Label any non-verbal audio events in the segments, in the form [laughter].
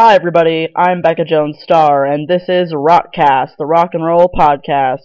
Hi, everybody. I'm Becca Jones Starr, and this is Rockcast, the rock and roll podcast.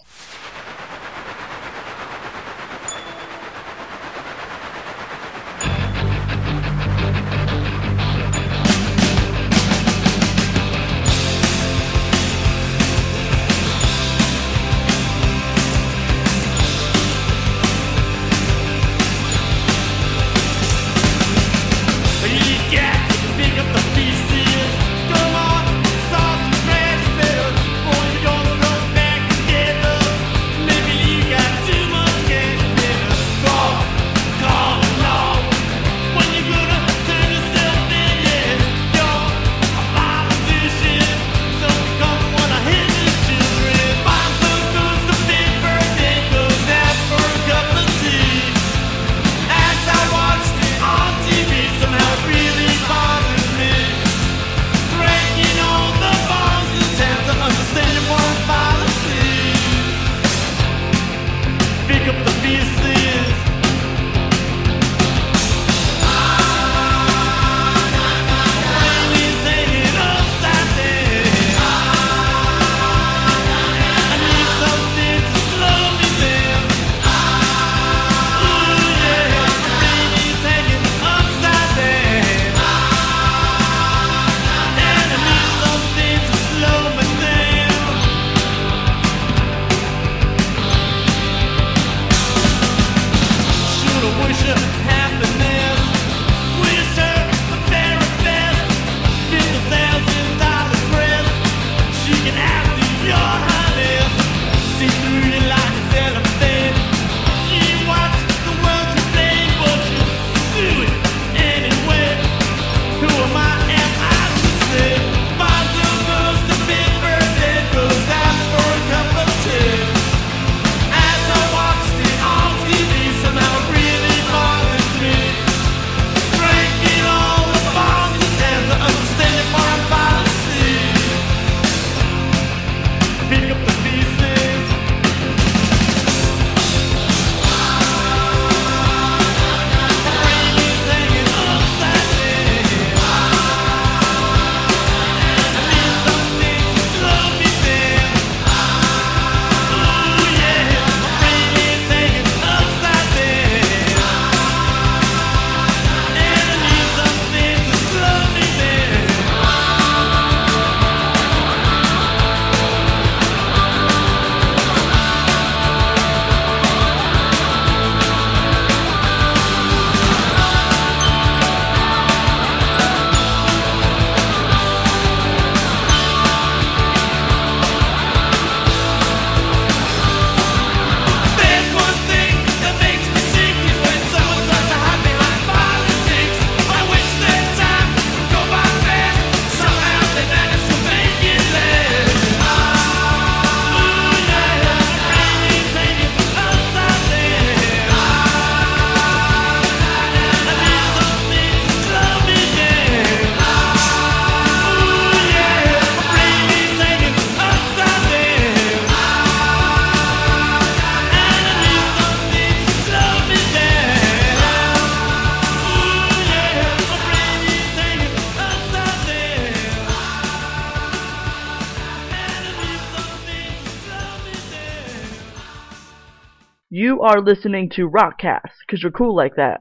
are listening to Rockcast, because you're cool like that.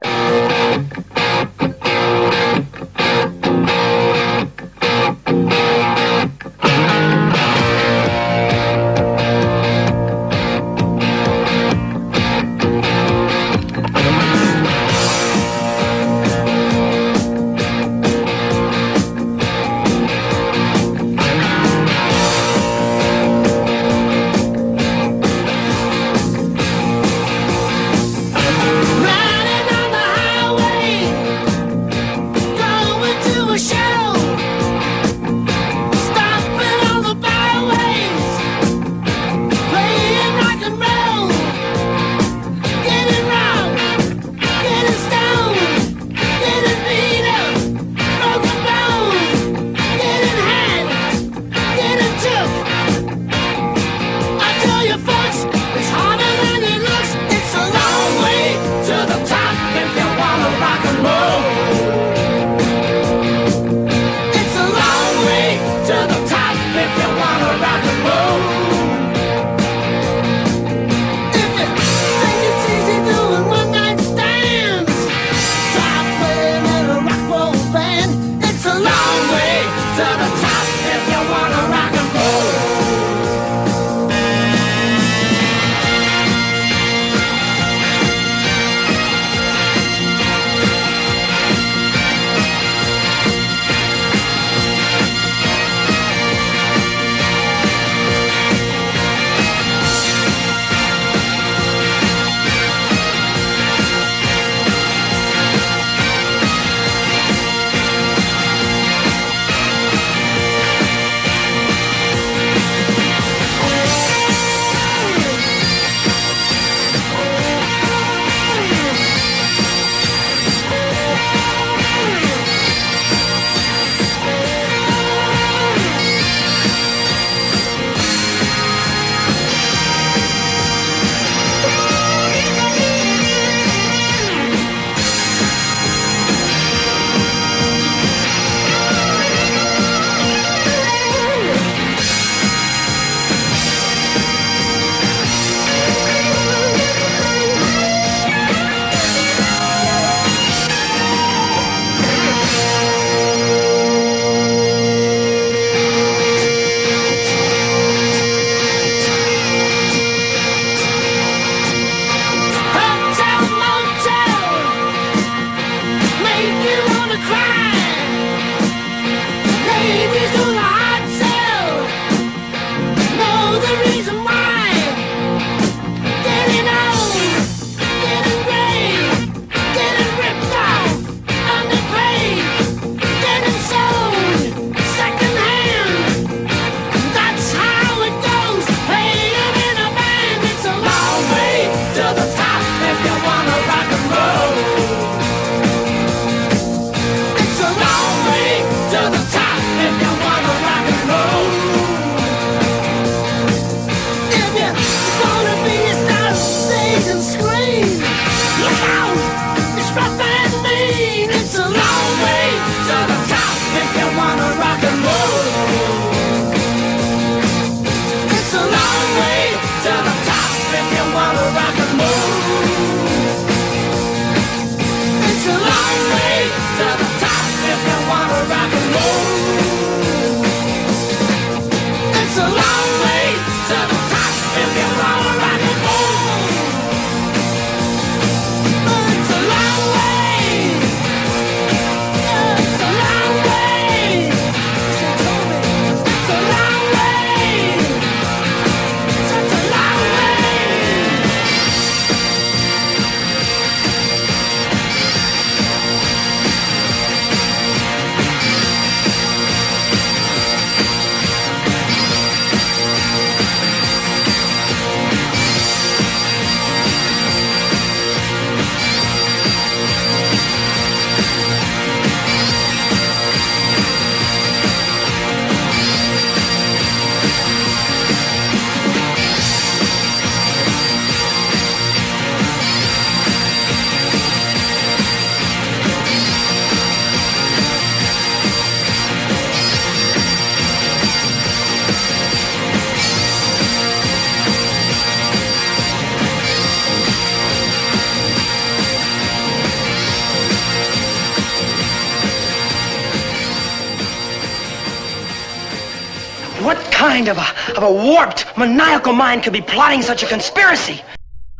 Of a, of a warped, maniacal mind could be plotting such a conspiracy?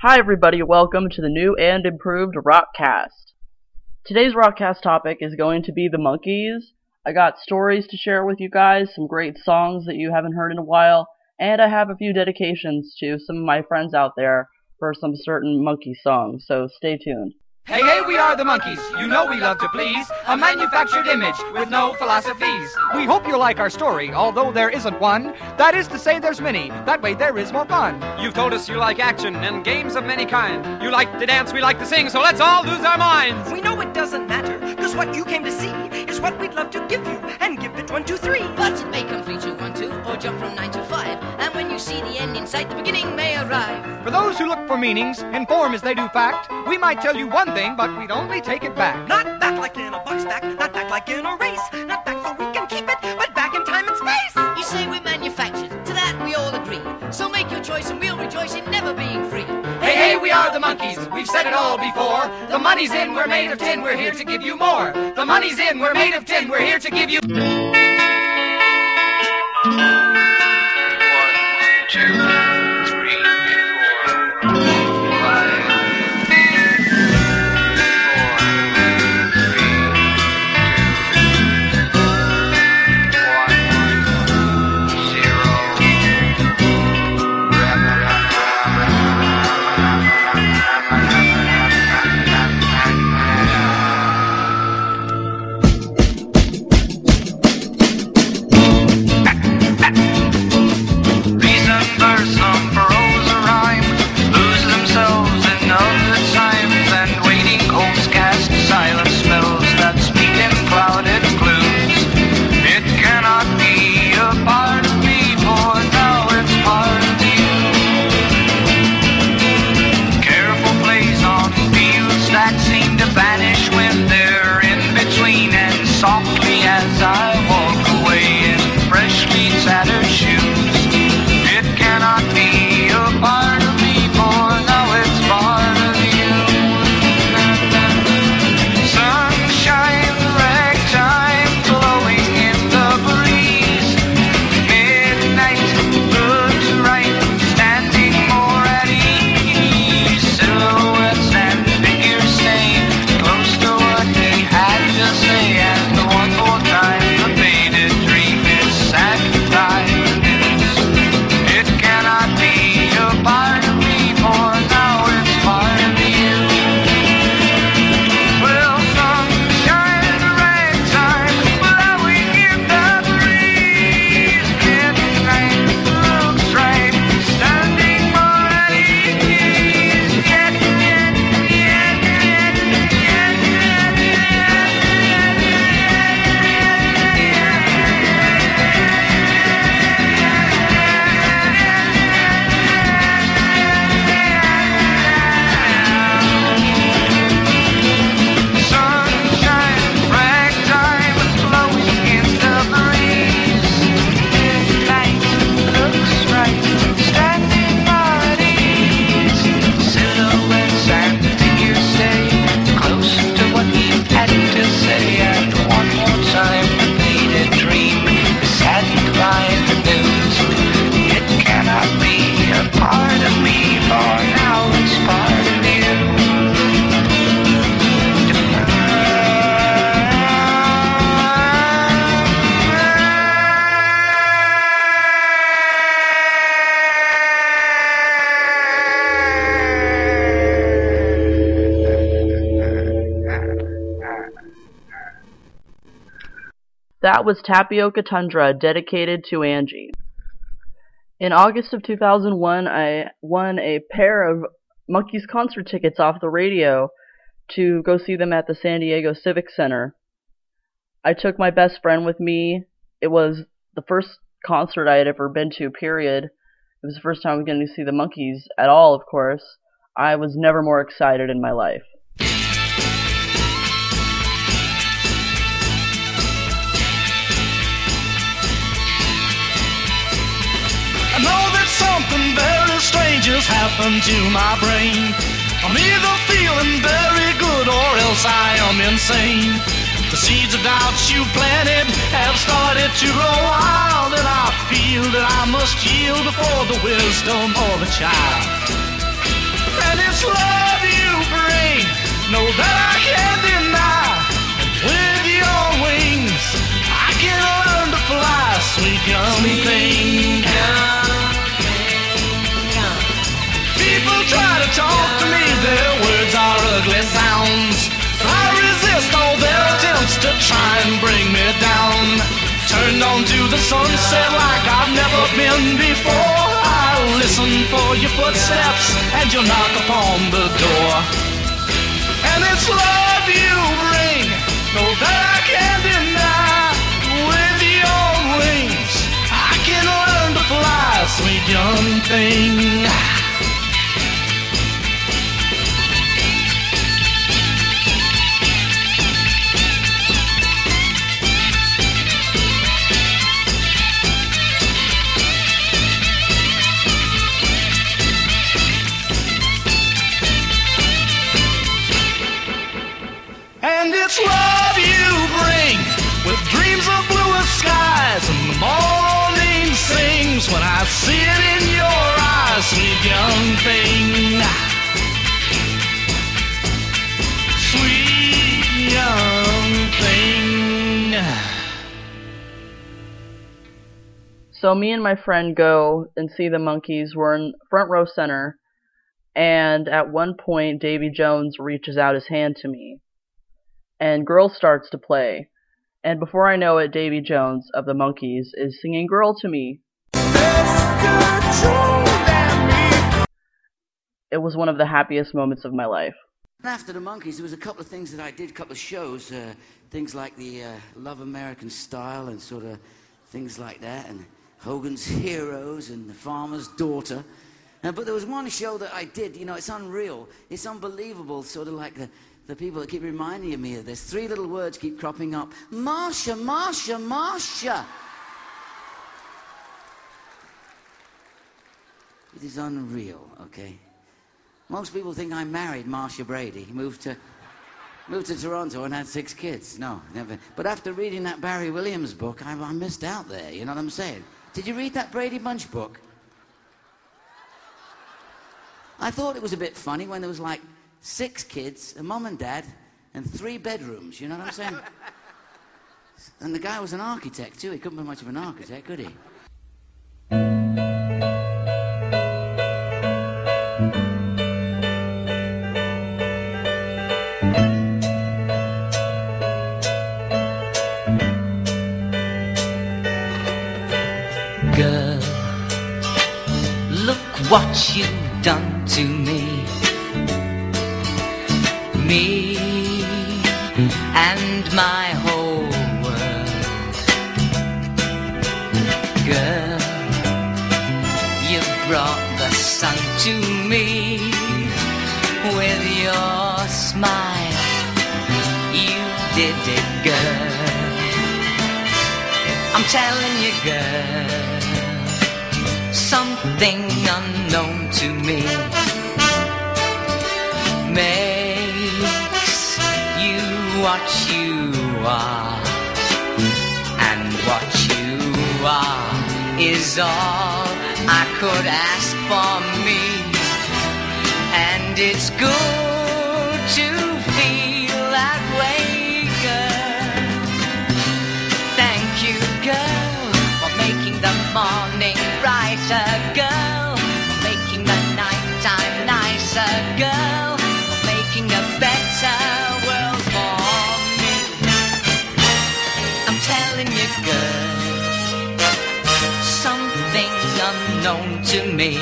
Hi, everybody. Welcome to the new and improved Rockcast. Today's Rockcast topic is going to be the Monkees. I got stories to share with you guys, some great songs that you haven't heard in a while, and I have a few dedications to some of my friends out there for some certain monkey songs, so stay tuned. Hey, hey, we are the Monkees. You know we love to please. A manufactured image with no philosophies. We hope you like our story, although there isn't one. That is to say, there's many. That way, there is more fun. You've told us you like action and games of many kind. You like to dance, we like to sing, so let's all lose our minds. We know it doesn't matter, cause what you came to see is what we'd love to give you, and give it one, two, three. But it may come or jump from nine to five. And when you see the end in sight, the beginning may arrive. For those who look for meanings, inform as they do fact, we might tell you one thing, but we'd only take it back. Not back like in a box back, not back like in a race, not back so we can keep it, but back in time and space. You say we're manufactured, to that we all agree. So make your choice and we'll rejoice in never being free. Hey, hey, we are the Monkees. We've said it all before. The money's in, we're made of tin, we're here to give you more. The money's in, we're made of tin, we're here to give you. Reason was Tapioca Tundra, dedicated to Angie. In August of 2001, I won a pair of Monkees concert tickets off the radio to go see them at the San Diego Civic Center. I took my best friend with me. It was the first concert I had ever been to, period. It was the first time I was getting to see the Monkees at all, of course. I was never more excited in my life. Strange happened to my brain. I'm either feeling very good or else I am insane. The seeds of doubts you planted have started to grow wild, and I feel that I must yield before the wisdom of a child. And it's love you bring, know that I can't deny. And with your wings, I can learn to fly, sweet young thing. People try to talk to me, their words are ugly sounds. I resist all their attempts to try and bring me down. Turned on to the sunset like I've never been before. I'll listen for your footsteps and you'll knock upon the door. And it's love you bring, no that I can't deny. With your wings, I can learn to fly, sweet young thing. It's love you bring with dreams of bluer skies. And the morning sings when I see it in your eyes. Sweet young thing. So me and my friend go and see the Monkees. We're in front row center, and at one point, Davy Jones reaches out his hand to me, and Girl starts to play. And before I know it, Davy Jones of the Monkees is singing Girl to me. It was one of the happiest moments of my life. After the Monkees, there was a couple of things that I did, a couple of shows, uh, things like the uh, Love American Style and sort of things like that, and Hogan's Heroes and The Farmer's Daughter. Uh, but there was one show that I did, you know, it's unreal, it's unbelievable, sort of like the, the people that keep reminding me of this. Three little words keep cropping up Marcia, Marcia, Marcia. It is unreal, okay? Most people think I married Marcia Brady. Moved to, moved to Toronto and had six kids. No, never. But after reading that Barry Williams book, I, I missed out there. You know what I'm saying? Did you read that Brady Bunch book? I thought it was a bit funny when there was like six kids, a mum and dad, and three bedrooms. You know what I'm saying? [laughs] and the guy was an architect too. He couldn't be much of an architect, could he? Girl, look what you've done to me. Me and my whole world. Girl, you brought the sun to me with your smile. You did it, girl. I'm telling you, girl, something unknown to me you what you are, and what you are is all I could ask for me, and it's good to me.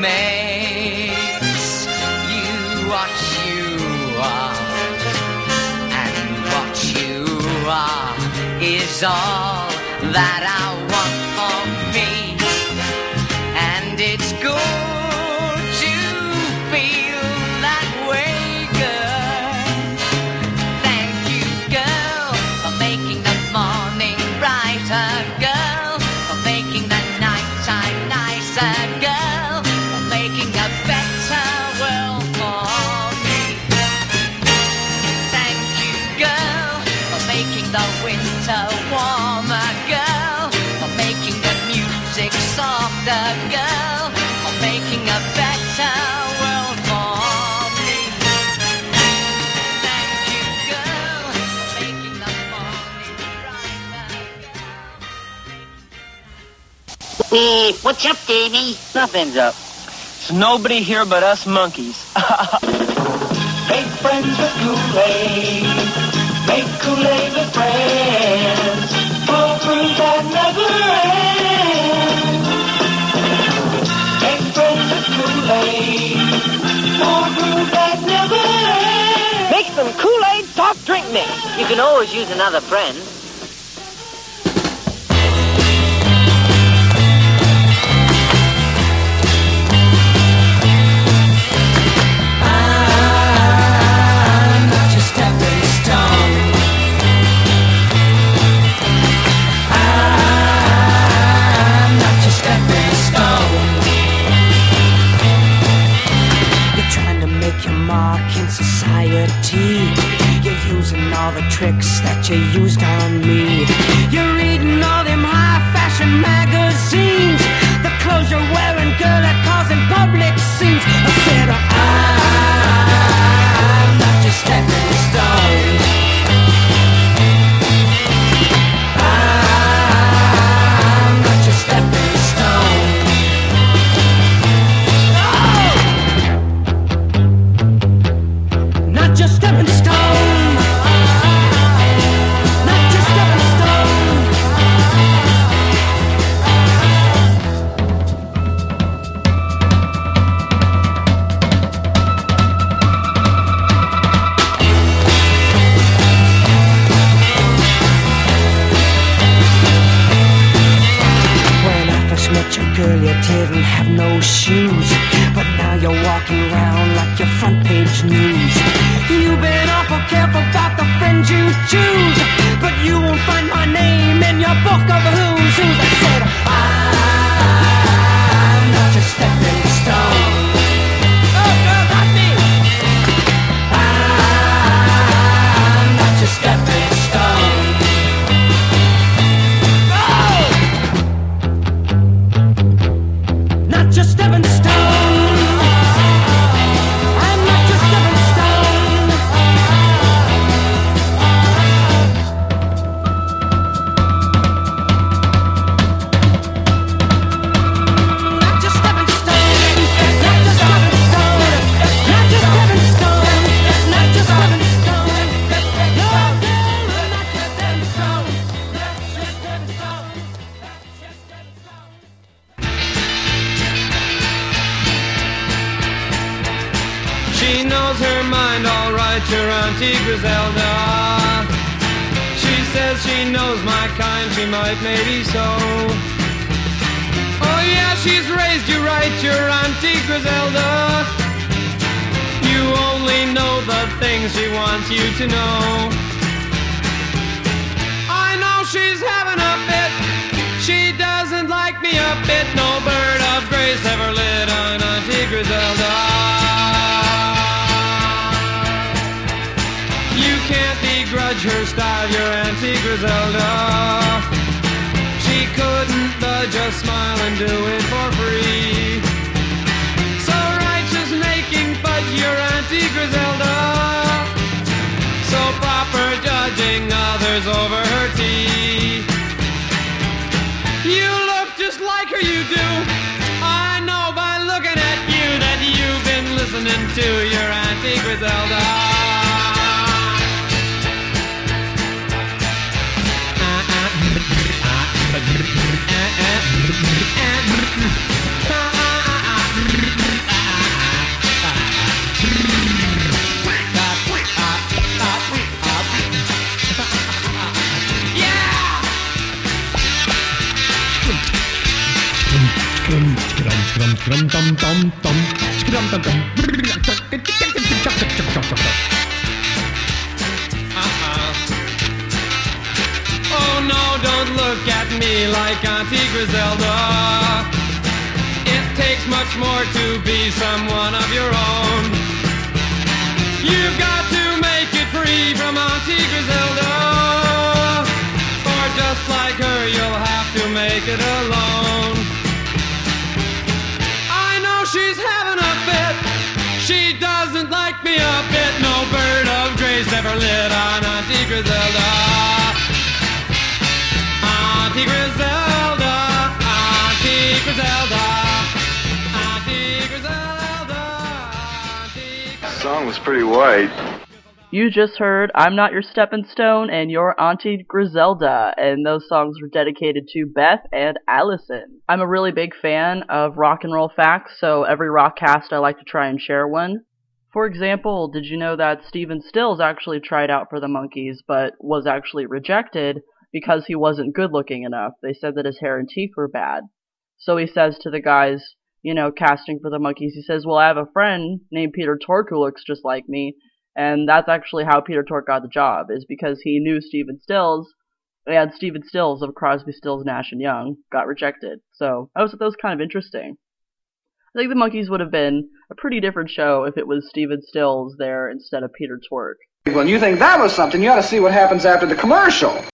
Makes you what you are and what you are is all that I what's up, Davy? Nothing's up. It's nobody here but us monkeys. [laughs] Make friends with Kool-Aid. Make Kool-Aid with friends. Full crew that never ends. Make friends with Kool-Aid. Full crew that never ends. Make some Kool-Aid soft drink mix. You can always use another friend. Using all the tricks that you used on me. You're reading all them high fashion magazines. The clothes you're wearing, girl, are causing public scenes. She knows her mind all right, your Auntie Griselda. She says she knows my kind, she might maybe so. Oh yeah, she's raised you right, your Auntie Griselda. You only know the things she wants you to know. I know she's having a fit. She doesn't like me a bit. No bird of grace ever lit on Auntie Griselda. Begrudge her style, your Auntie Griselda. She couldn't but just smile and do it for free. So righteous making fudge, your Auntie Griselda. So proper judging others over her tea. You look just like her, you do. I know by looking at you that you've been listening to your Auntie Griselda. Oh like Auntie Griselda. It takes much more to be someone of your own. You've got to make it free from Auntie Griselda. Or just like her, you'll have to make it alone. I know she's having a fit. She doesn't like me a bit. No bird of grace ever lit on Auntie Griselda. Auntie Griselda, Auntie Griselda, Auntie Griselda, Auntie Griselda. Song was pretty white. You just heard I'm Not Your Stepping Stone and Your Auntie Griselda, and those songs were dedicated to Beth and Allison. I'm a really big fan of rock and roll facts, so every rock cast I like to try and share one. For example, did you know that Stephen Stills actually tried out for the Monkees but was actually rejected? Because he wasn't good looking enough? They said that his hair and teeth were bad. So he says to the guys, you know, casting for the Monkees, he says, Well, I have a friend named Peter Tork who looks just like me. And that's actually how Peter Tork got the job, is because he knew Stephen Stills, and Stephen Stills of Crosby, Stills, Nash and Young got rejected. So I was that was kind of interesting. I think the Monkees would have been a pretty different show if it was Stephen Stills there instead of Peter Tork. When you think that was something, you ought to see what happens after the commercial.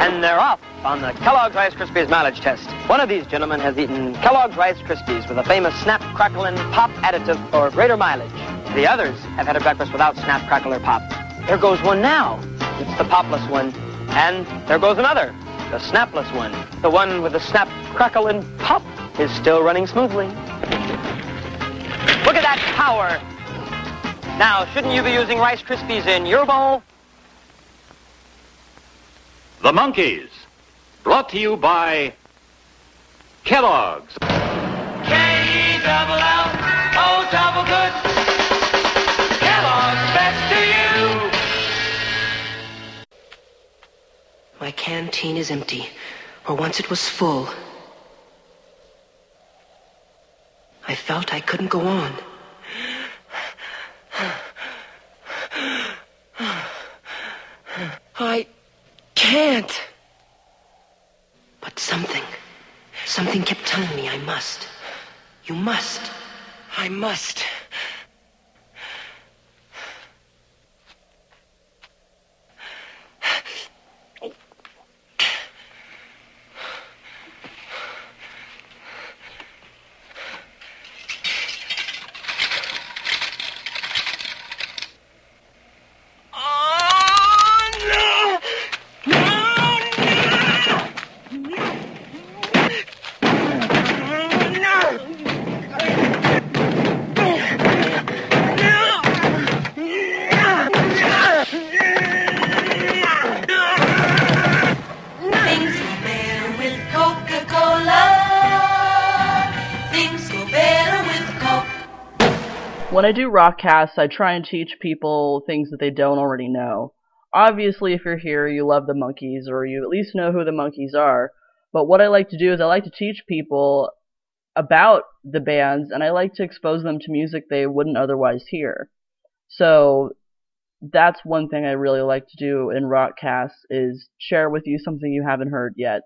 And they're off on the Kellogg's Rice Krispies mileage test. One of these gentlemen has eaten Kellogg's Rice Krispies with a famous Snap, Crackle, and Pop additive for greater mileage. The others have had a breakfast without Snap, Crackle, or Pop. There goes one now. It's the popless one. And there goes another, the snapless one. The one with the Snap, Crackle, and Pop is still running smoothly. Look at that power. Now, shouldn't you be using Rice Krispies in your bowl? The Monkees, brought to you by Kellogg's. K-E-double-L, double good. Kellogg's best to you. My canteen is empty, or once it was full. I felt I couldn't go on. I can't. But something, something kept telling me I must. You must. I must. I do rockcasts, I try and teach people things that they don't already know. Obviously, if you're here, you love the Monkees, or you at least know who the Monkees are. But what I like to do is I like to teach people about the bands, and I like to expose them to music they wouldn't otherwise hear. So that's one thing I really like to do in rockcasts is share with you something you haven't heard yet.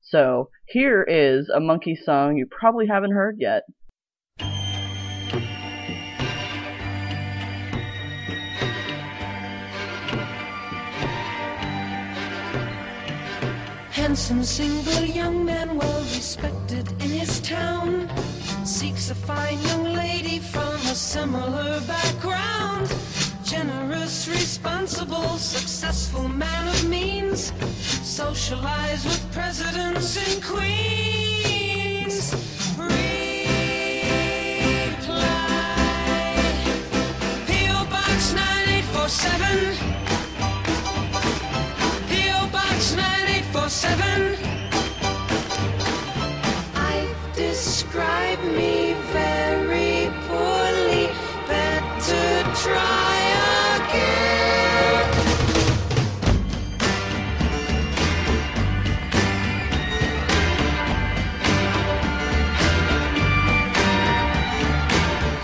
So here is a monkey song you probably haven't heard yet. Handsome single young man, well respected in his town, seeks a fine young lady from a similar background. Generous, responsible, successful man of means, socialize with presidents and queens. Reply P.O. Box 9847. 9847. I've described me very poorly. Better try again.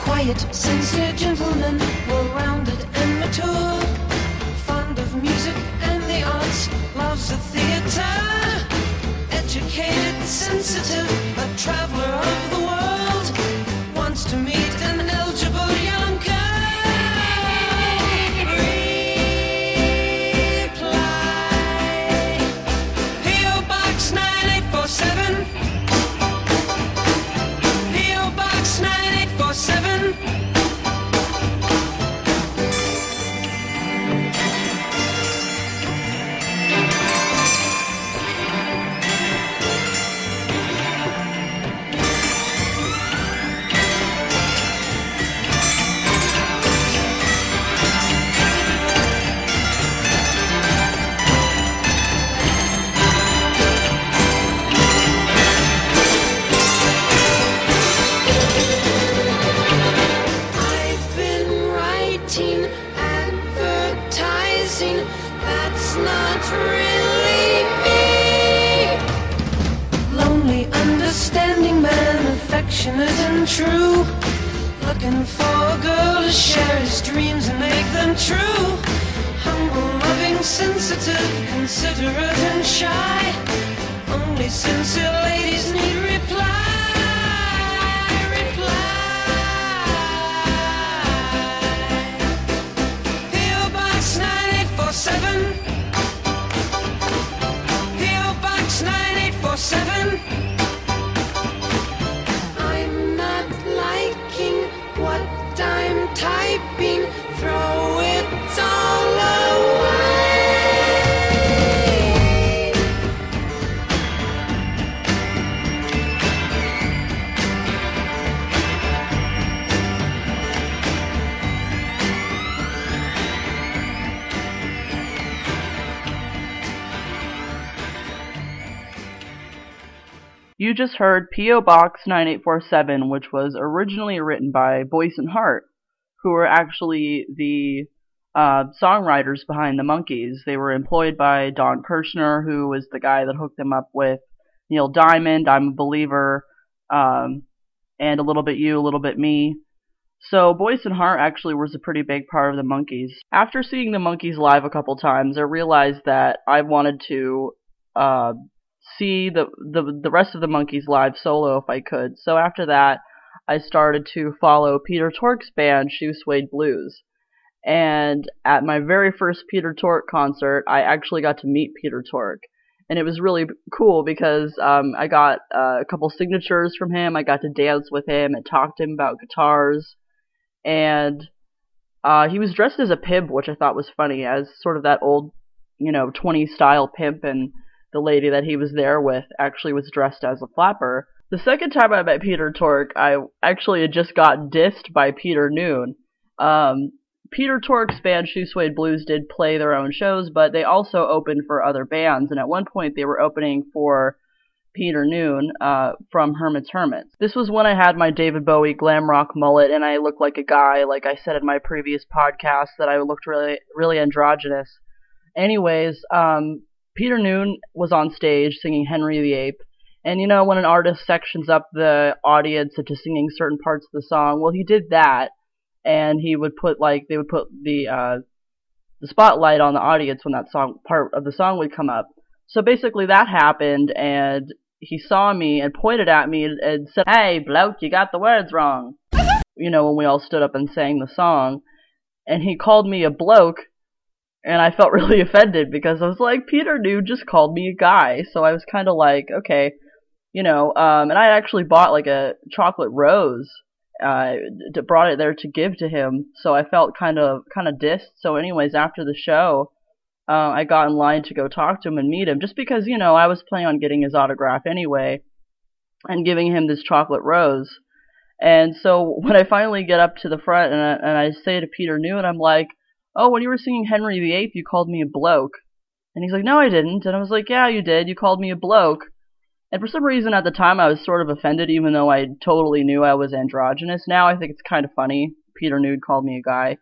Quiet, sincere gentleman, Educated, sensitive, a traveler of the world. You just heard P.O. Box 9847, which was originally written by Boyce and Hart, who were actually the uh, songwriters behind the Monkees. They were employed by Don Kirshner, who was the guy that hooked them up with Neil Diamond, I'm a Believer, um, and a little bit you, a little bit me. So Boyce and Hart actually was a pretty big part of the Monkees. After seeing the Monkees live a couple times, I realized that I wanted to uh, see the, the the rest of the Monkees live solo if I could. So after that, I started to follow Peter Tork's band Shoe Suede Blues. And at my very first Peter Tork concert, I actually got to meet Peter Tork. And it was really cool because um, I got uh, a couple signatures from him. I got to dance with him and talk to him about guitars. And uh, he was dressed as a pimp, which I thought was funny, as sort of that old, you know, 20s style pimp. And the lady that he was there with actually was dressed as a flapper. The second time I met Peter Tork, I actually had just got dissed by Peter Noone. Um, Peter Tork's band Shoe Suede Blues did play their own shows, but they also opened for other bands, and at one point they were opening for Peter Noone uh, from Herman's Hermits. This was when I had my David Bowie glam rock mullet, and I looked like a guy, like I said in my previous podcast, that I looked really, really androgynous. Anyways, um, Peter Noone was on stage singing Henry VIII. And you know, when an artist sections up the audience into singing certain parts of the song, well, he did that, and he would put like they would put the uh, the spotlight on the audience when that song part of the song would come up. So basically, that happened, and he saw me and pointed at me and said, "Hey, bloke, you got the words wrong." [laughs] you know, when we all stood up and sang the song, and he called me a bloke, and I felt [laughs] really offended because I was like, Peter Noone just called me a guy, so I was kind of like, okay, you know, um, and I actually bought like a chocolate rose, uh, brought it there to give to him, so I felt kind of kind of dissed. So, anyways, after the show, uh, I got in line to go talk to him and meet him, just because you know I was planning on getting his autograph anyway, and giving him this chocolate rose. And so [laughs] when I finally get up to the front and I, and I say to Peter Noone, and I'm like, oh, when you were singing Henry VIII, you called me a bloke. And he's like, no, I didn't. And I was like, yeah, you did. You called me a bloke. And for some reason at the time I was sort of offended, even though I totally knew I was androgynous. Now I think it's kind of funny. Peter Noone called me a guy.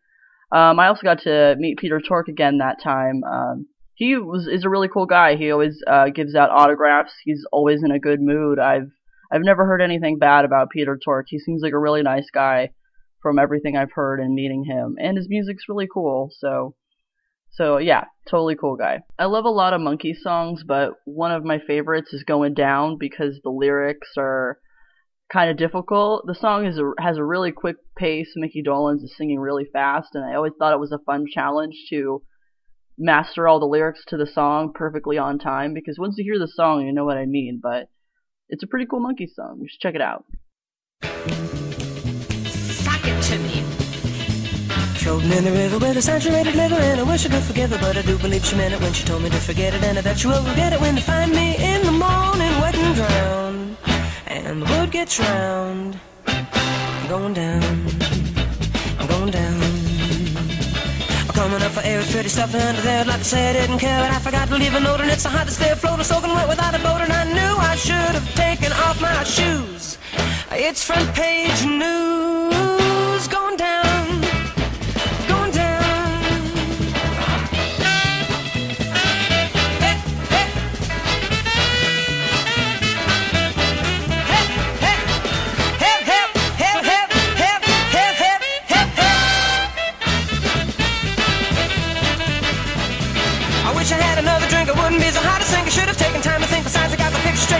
Um, I also got to meet Peter Tork again that time. Um, he was is a really cool guy. He always uh, gives out autographs. He's always in a good mood. I've I've never heard anything bad about Peter Tork. He seems like a really nice guy from everything I've heard and meeting him, and his music's really cool. So, so yeah, totally cool guy. I love a lot of Monkey songs, but one of my favorites is Going Down because the lyrics are kind of difficult. The song is a, has a really quick pace. Mickey Dolenz is singing really fast, and I always thought it was a fun challenge to master all the lyrics to the song perfectly on time because once you hear the song, you know what I mean. But it's a pretty cool monkey song. You should check it out. Floating in the river with a saturated liver, and I wish I could forgive her, but I do believe she meant it when she told me to forget it, and I bet you will regret it when you find me in the morning wet and drowned, and the wood gets round. I'm going down. I'm going down. I'm coming up for air, it's pretty stuffy under there. Like to say I didn't care, but I forgot to leave a note, and it's so hot to stay afloat, I'm soaking wet without a boat, and I knew I should have taken off my shoes. It's front page news. Going down.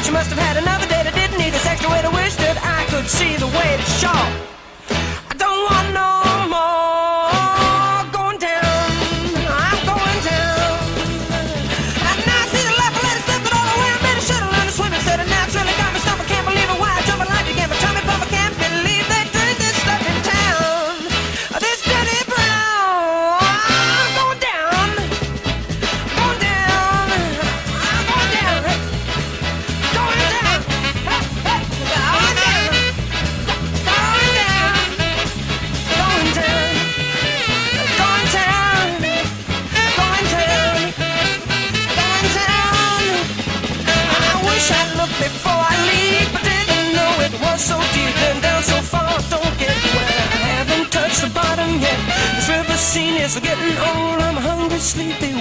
She must have had another date. I didn't need this extra way to wish that I could see the way to show.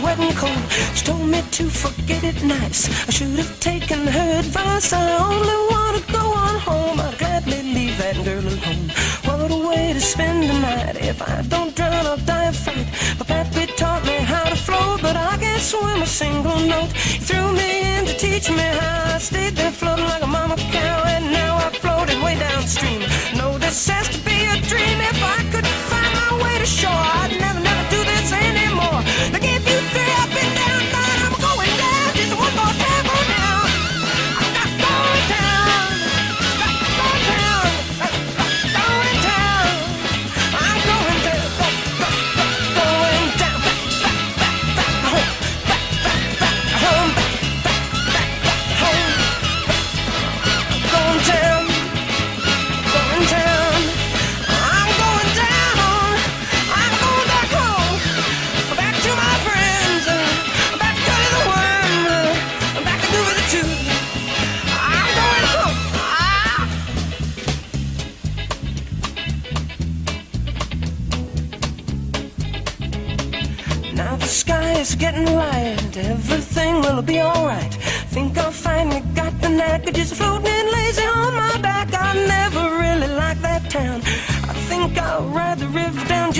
Wet and cold. She told me to forget it nice. I should have taken her advice. I only want to go on home. I'd gladly leave that girl alone. What a way to spend the night. If I don't drown, I'll die of fright. My pappy taught me how to float, but I can't swim a single note. He threw me in to teach me how. I stayed there floating like a mama cow, and now I floated way downstream.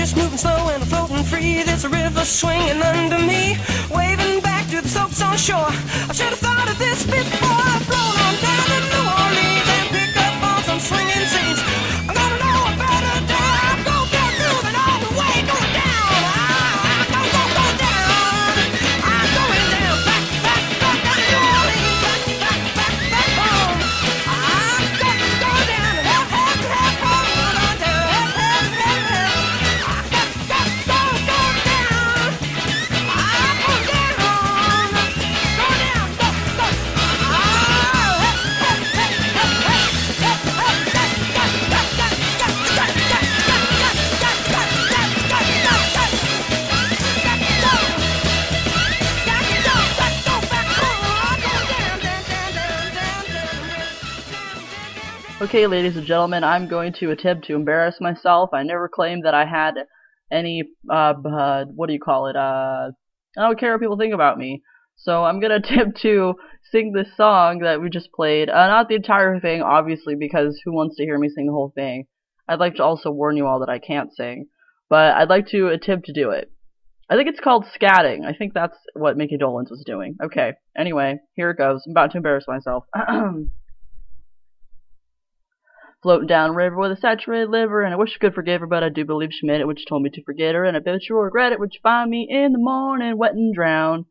Just moving slow and floating free. There's a river swinging under me, waving back to the slopes on shore. I should have thought of this before Okay, ladies and gentlemen, I'm going to attempt to embarrass myself. I never claimed that I had any, uh, uh, what do you call it, uh, I don't care what people think about me. So I'm gonna [laughs] attempt to sing this song that we just played. Uh, not the entire thing, obviously, because who wants to hear me sing the whole thing? I'd like to also warn you all that I can't sing. But I'd like to attempt to do it. I think it's called scatting. I think that's what Mickey Dolenz was doing. Okay, anyway, here it goes. I'm about to embarrass myself. [clears throat] Floating down river with a saturated liver, and I wish I could forgive her, but I do believe she meant it she told me to forget her, and I bet you'll regret it you find me in the morning wet and drowned,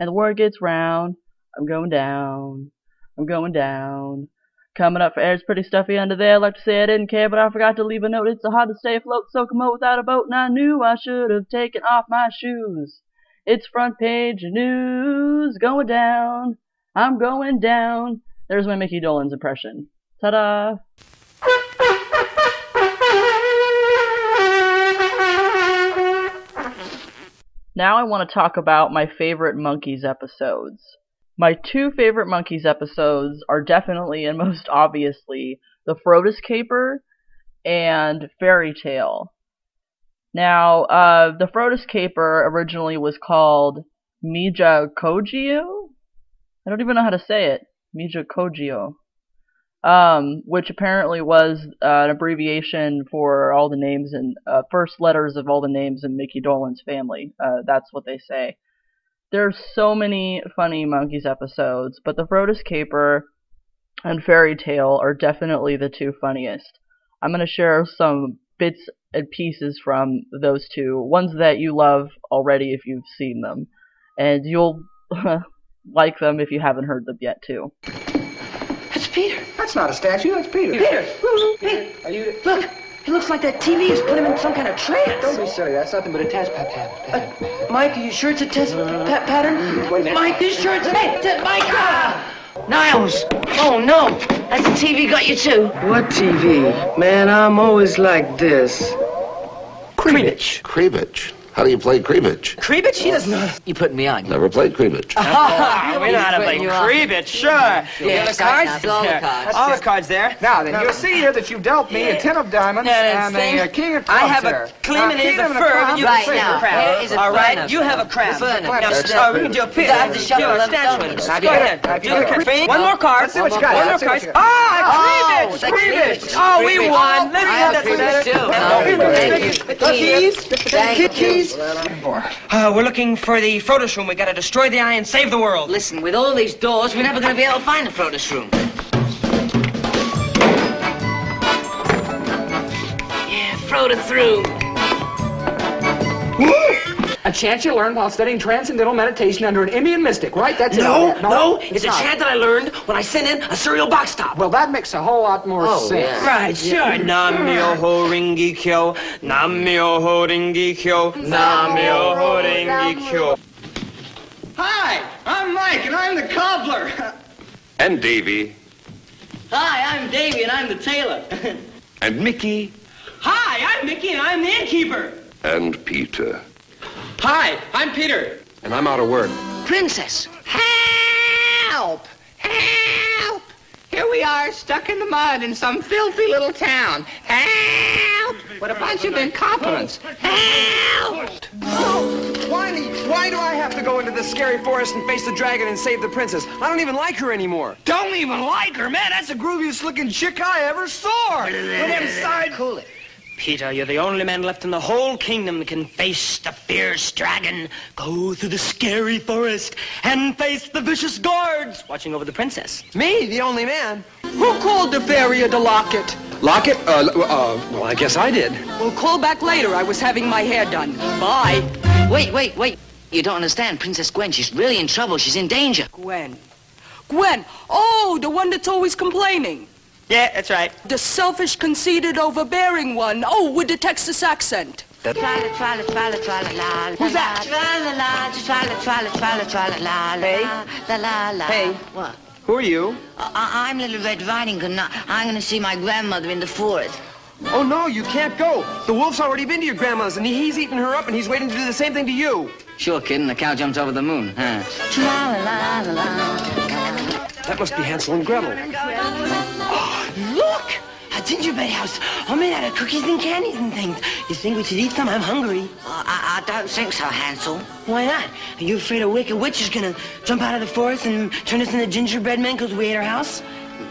and the word gets round. I'm going down. I'm going down. Coming up for air, pretty stuffy under there. Like to say I didn't care, but I forgot to leave a note. It's so hard to stay afloat, so come out without a boat, and I knew I should have taken off my shoes. It's front page news. Going down. I'm going down. There's my Mickey Dolenz impression. Ta-da! Now I want to talk about my favorite Monkees episodes. My two favorite Monkees episodes are definitely and most [laughs] obviously The Frodis Caper and Fairy Tale. Now, uh, The Frodis Caper originally was called Mijacogeo? I don't even know how to say it. Mijacogeo. Um, which apparently was uh, an abbreviation for all the names and uh, first letters of all the names in Mickey Dolenz family. Uh, that's what they say. There's so many funny Monkees episodes, but the Frodis Caper and Fairy Tale are definitely the two funniest. I'm to share some bits and pieces from those two, ones that you love already if you've seen them, and you'll [laughs] like them if you haven't heard them yet too. That's Peter. That's not a statue. That's Peter. Peter! Peter! Are you? Look! It looks like that TV has put him in some kind of trance. Don't be silly. That's nothing but a test pattern. pat. Uh, Mike, are you sure it's a test uh-huh. pa- pattern? Mm, wait a minute. Mike, you sure it's a test... t- Mike? Ah! Niles! Oh no! That's the TV got you too? What TV? Man, I'm always like this. Cribbage. Cribbage. How do you play cribbage? Cribbage? He doesn't know. You putting me on. Never played cribbage. [laughs] Ah, we know how to play you on. cribbage, sure. Yeah, the cards? cards? All the cards. All the cards there. Now then, you'll see here that you've dealt me a ten of diamonds Yeah, and same. a uh, king of clubs I have a Clemen Now, is king a and fur, club and you is have a a crab. crab. Here is All right, you have a crab. Fern. Now, That's uh, we can do a pin. I have to shut a left statue. Go Now, do you ahead. got it? Do a crab. One more card. Let's see what you got. One more Let's see what card. Ah, Oh, cribbage. that's Cribbage. cribbage. Oh, we won. Let me have have that cribbage cribbage. too. Oh, Thank you. Keys. Thank you. Keys. Uh, we're looking for the Frodis room. We gotta destroy the eye and save the world. Listen, with all these doors, we're never going to be able to find the Frodis room. Yeah, Frodis room. A chant you learned while studying transcendental meditation under an Indian mystic, right? That's No, it. no, no, it's a not. chant that I learned when I sent in a cereal box top. Well, that makes a whole lot more Oh, sense. yeah. Right, sure. Nam myoho renge kyo, nam myoho renge kyo, nam myoho renge kyo. Hi, I'm Mike, and I'm the cobbler. And Davy. Hi, I'm Davy, and I'm the tailor. And Mickey. Hi, I'm Mickey, and I'm the innkeeper. And Peter. Hi, I'm Peter. And I'm out of work. Princess. Help! Help! Here we are, stuck in the mud in some filthy little town. Help! What a bunch of incompetents. Help! Oh, Whiny, why do I have to go into this scary forest and face the dragon and save the princess? I don't even like her anymore. Don't even like her, man. That's the grooviest looking chick I ever saw. With them side. Cool it. Peter, you're the only man left in the whole kingdom that can face the fierce dragon, go through the scary forest, and face the vicious guards watching over the princess. Me, the only man. Who called the fairy to lock it? Lock it? Uh, uh, well, I guess I did. Well, call back later. I was having my hair done. Bye. Wait, wait, wait. You don't understand. Princess Gwen, she's really in trouble. She's in danger. Gwen. Gwen. Oh, the one that's always complaining. Yeah, that's right. The selfish, conceited, overbearing one. Oh, with the Texas accent. Who's that? Hey. Hey. What? Who are you? Uh, I- I'm Little Red Riding Hood. I- I'm going to see my grandmother in the forest. Oh, no, you can't go. The wolf's already been to your grandma's, and he's eaten her up, and he's waiting to do the same thing to you. Sure, kid, and the cow jumps over the moon. Huh? That must be Hansel and Gretel. Oh, look! A gingerbread house, all made out of cookies and candies and things. You think we should eat some? I'm hungry. I, I don't think so, Hansel. Why not? Are you afraid a wicked witch is gonna jump out of the forest and turn us into gingerbread men because we ate her house?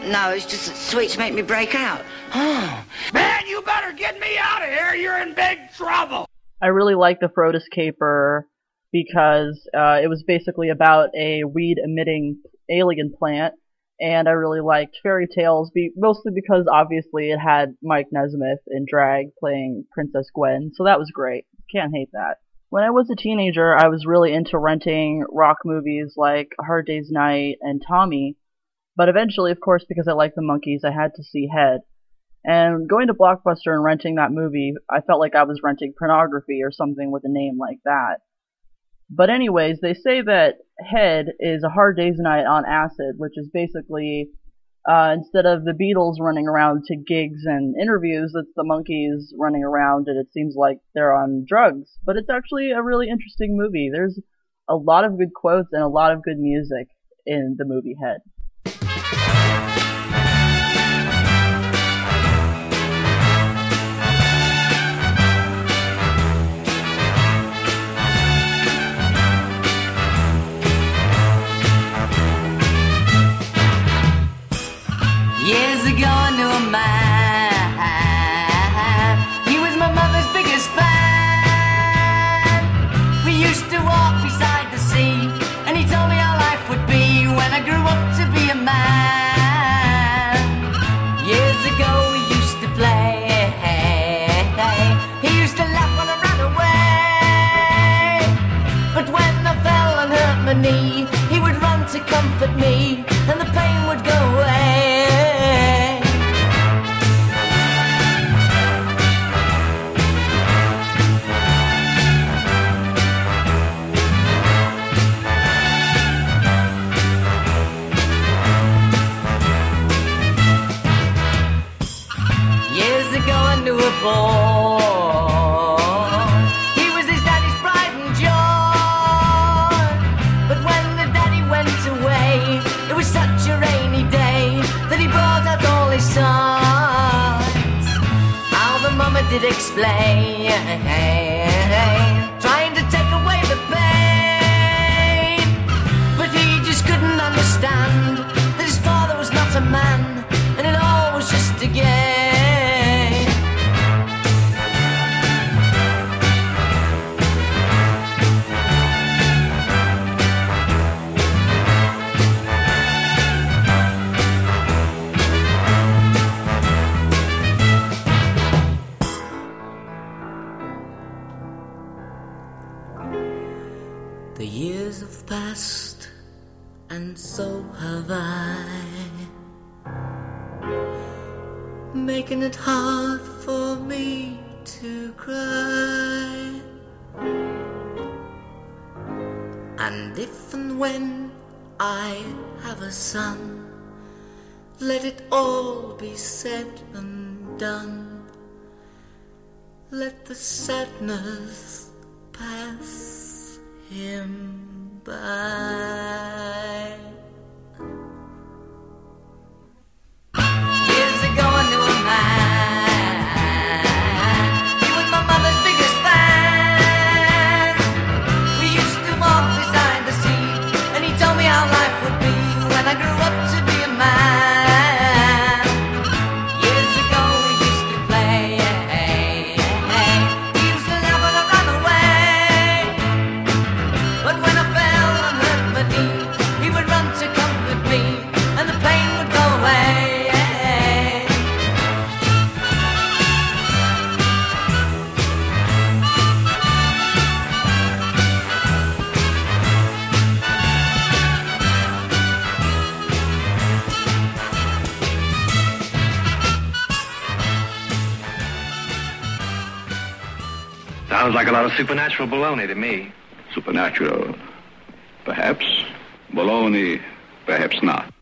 No, it's just that sweets make me break out. Oh. Man, you better get me out of here. You're in big trouble. I really like the Frodis Caper because uh, it was basically about a weed emitting alien plant, and I really liked Fairy Tales, be- mostly because obviously it had Mike Nesmith in drag playing Princess Gwen, so that was great. Can't hate that. When I was a teenager, I was really into renting rock movies like Hard Day's Night and Tommy, but eventually, of course, because I like the Monkees, I had to see Head. And going to Blockbuster and renting that movie, I felt like I was renting pornography or something with a name like that. But anyways, they say that Head is a hard day's night on acid, which is basically uh, instead of the Beatles running around to gigs and interviews, it's the Monkees running around, and it seems like they're on drugs. But it's actually a really interesting movie. There's a lot of good quotes and a lot of good music in the movie Head. darkness pass him by. Sounds like a lot of supernatural baloney to me. Supernatural? Perhaps. Baloney, perhaps not.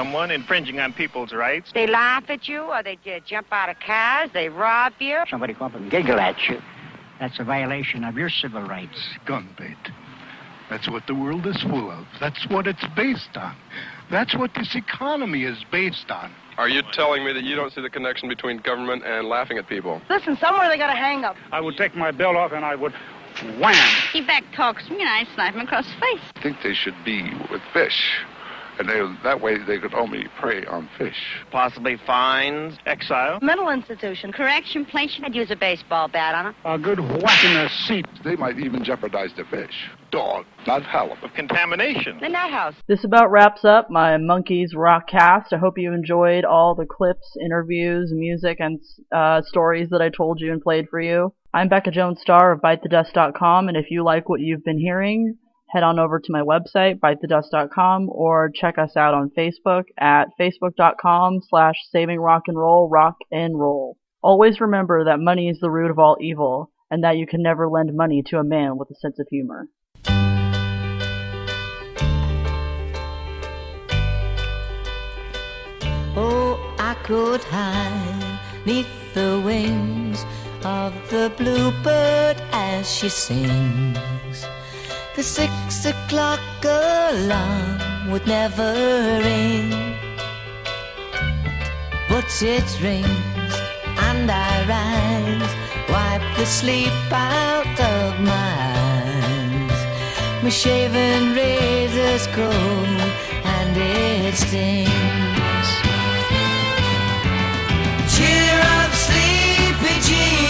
Someone, infringing on people's rights. They laugh at you, or they uh, jump out of cars, they rob you. Somebody come up and giggle at you. That's a violation of your civil rights. Gun bait. That's what the world is full of. That's what it's based on. That's what this economy is based on. Are you telling me that you don't see the connection between government and laughing at people? Listen, somewhere they got a hang up. I would take my belt off and I would wham. He back talks to me, and I snipe him across the face. I think they should be with fish. And they, that way they could only prey on fish. Possibly fines, exile. Mental institution, correction, plaintion. I'd use a baseball bat on him. A good whack in the seat. They might even jeopardize the fish. Dog, not halibut. Of contamination. The nut house. This about wraps up my Monkees Rock cast. I hope you enjoyed all the clips, interviews, music, and uh, stories that I told you and played for you. I'm Becca Jones Star of BiteTheDust.com, and if you like what you've been hearing, head on over to my website, BiteTheDust.com, or check us out on Facebook at Facebook.com slash Saving Rock and Roll, Rock and Roll. Always remember that money is the root of all evil, and that you can never lend money to a man with a sense of humor. Oh, I could hide neath the wings of the bluebird as she sings. The six o'clock alarm would never ring, but it rings and I rise, wipe the sleep out of my eyes. My shaven razor's cold and it stings. Cheer up, sleepy Jean.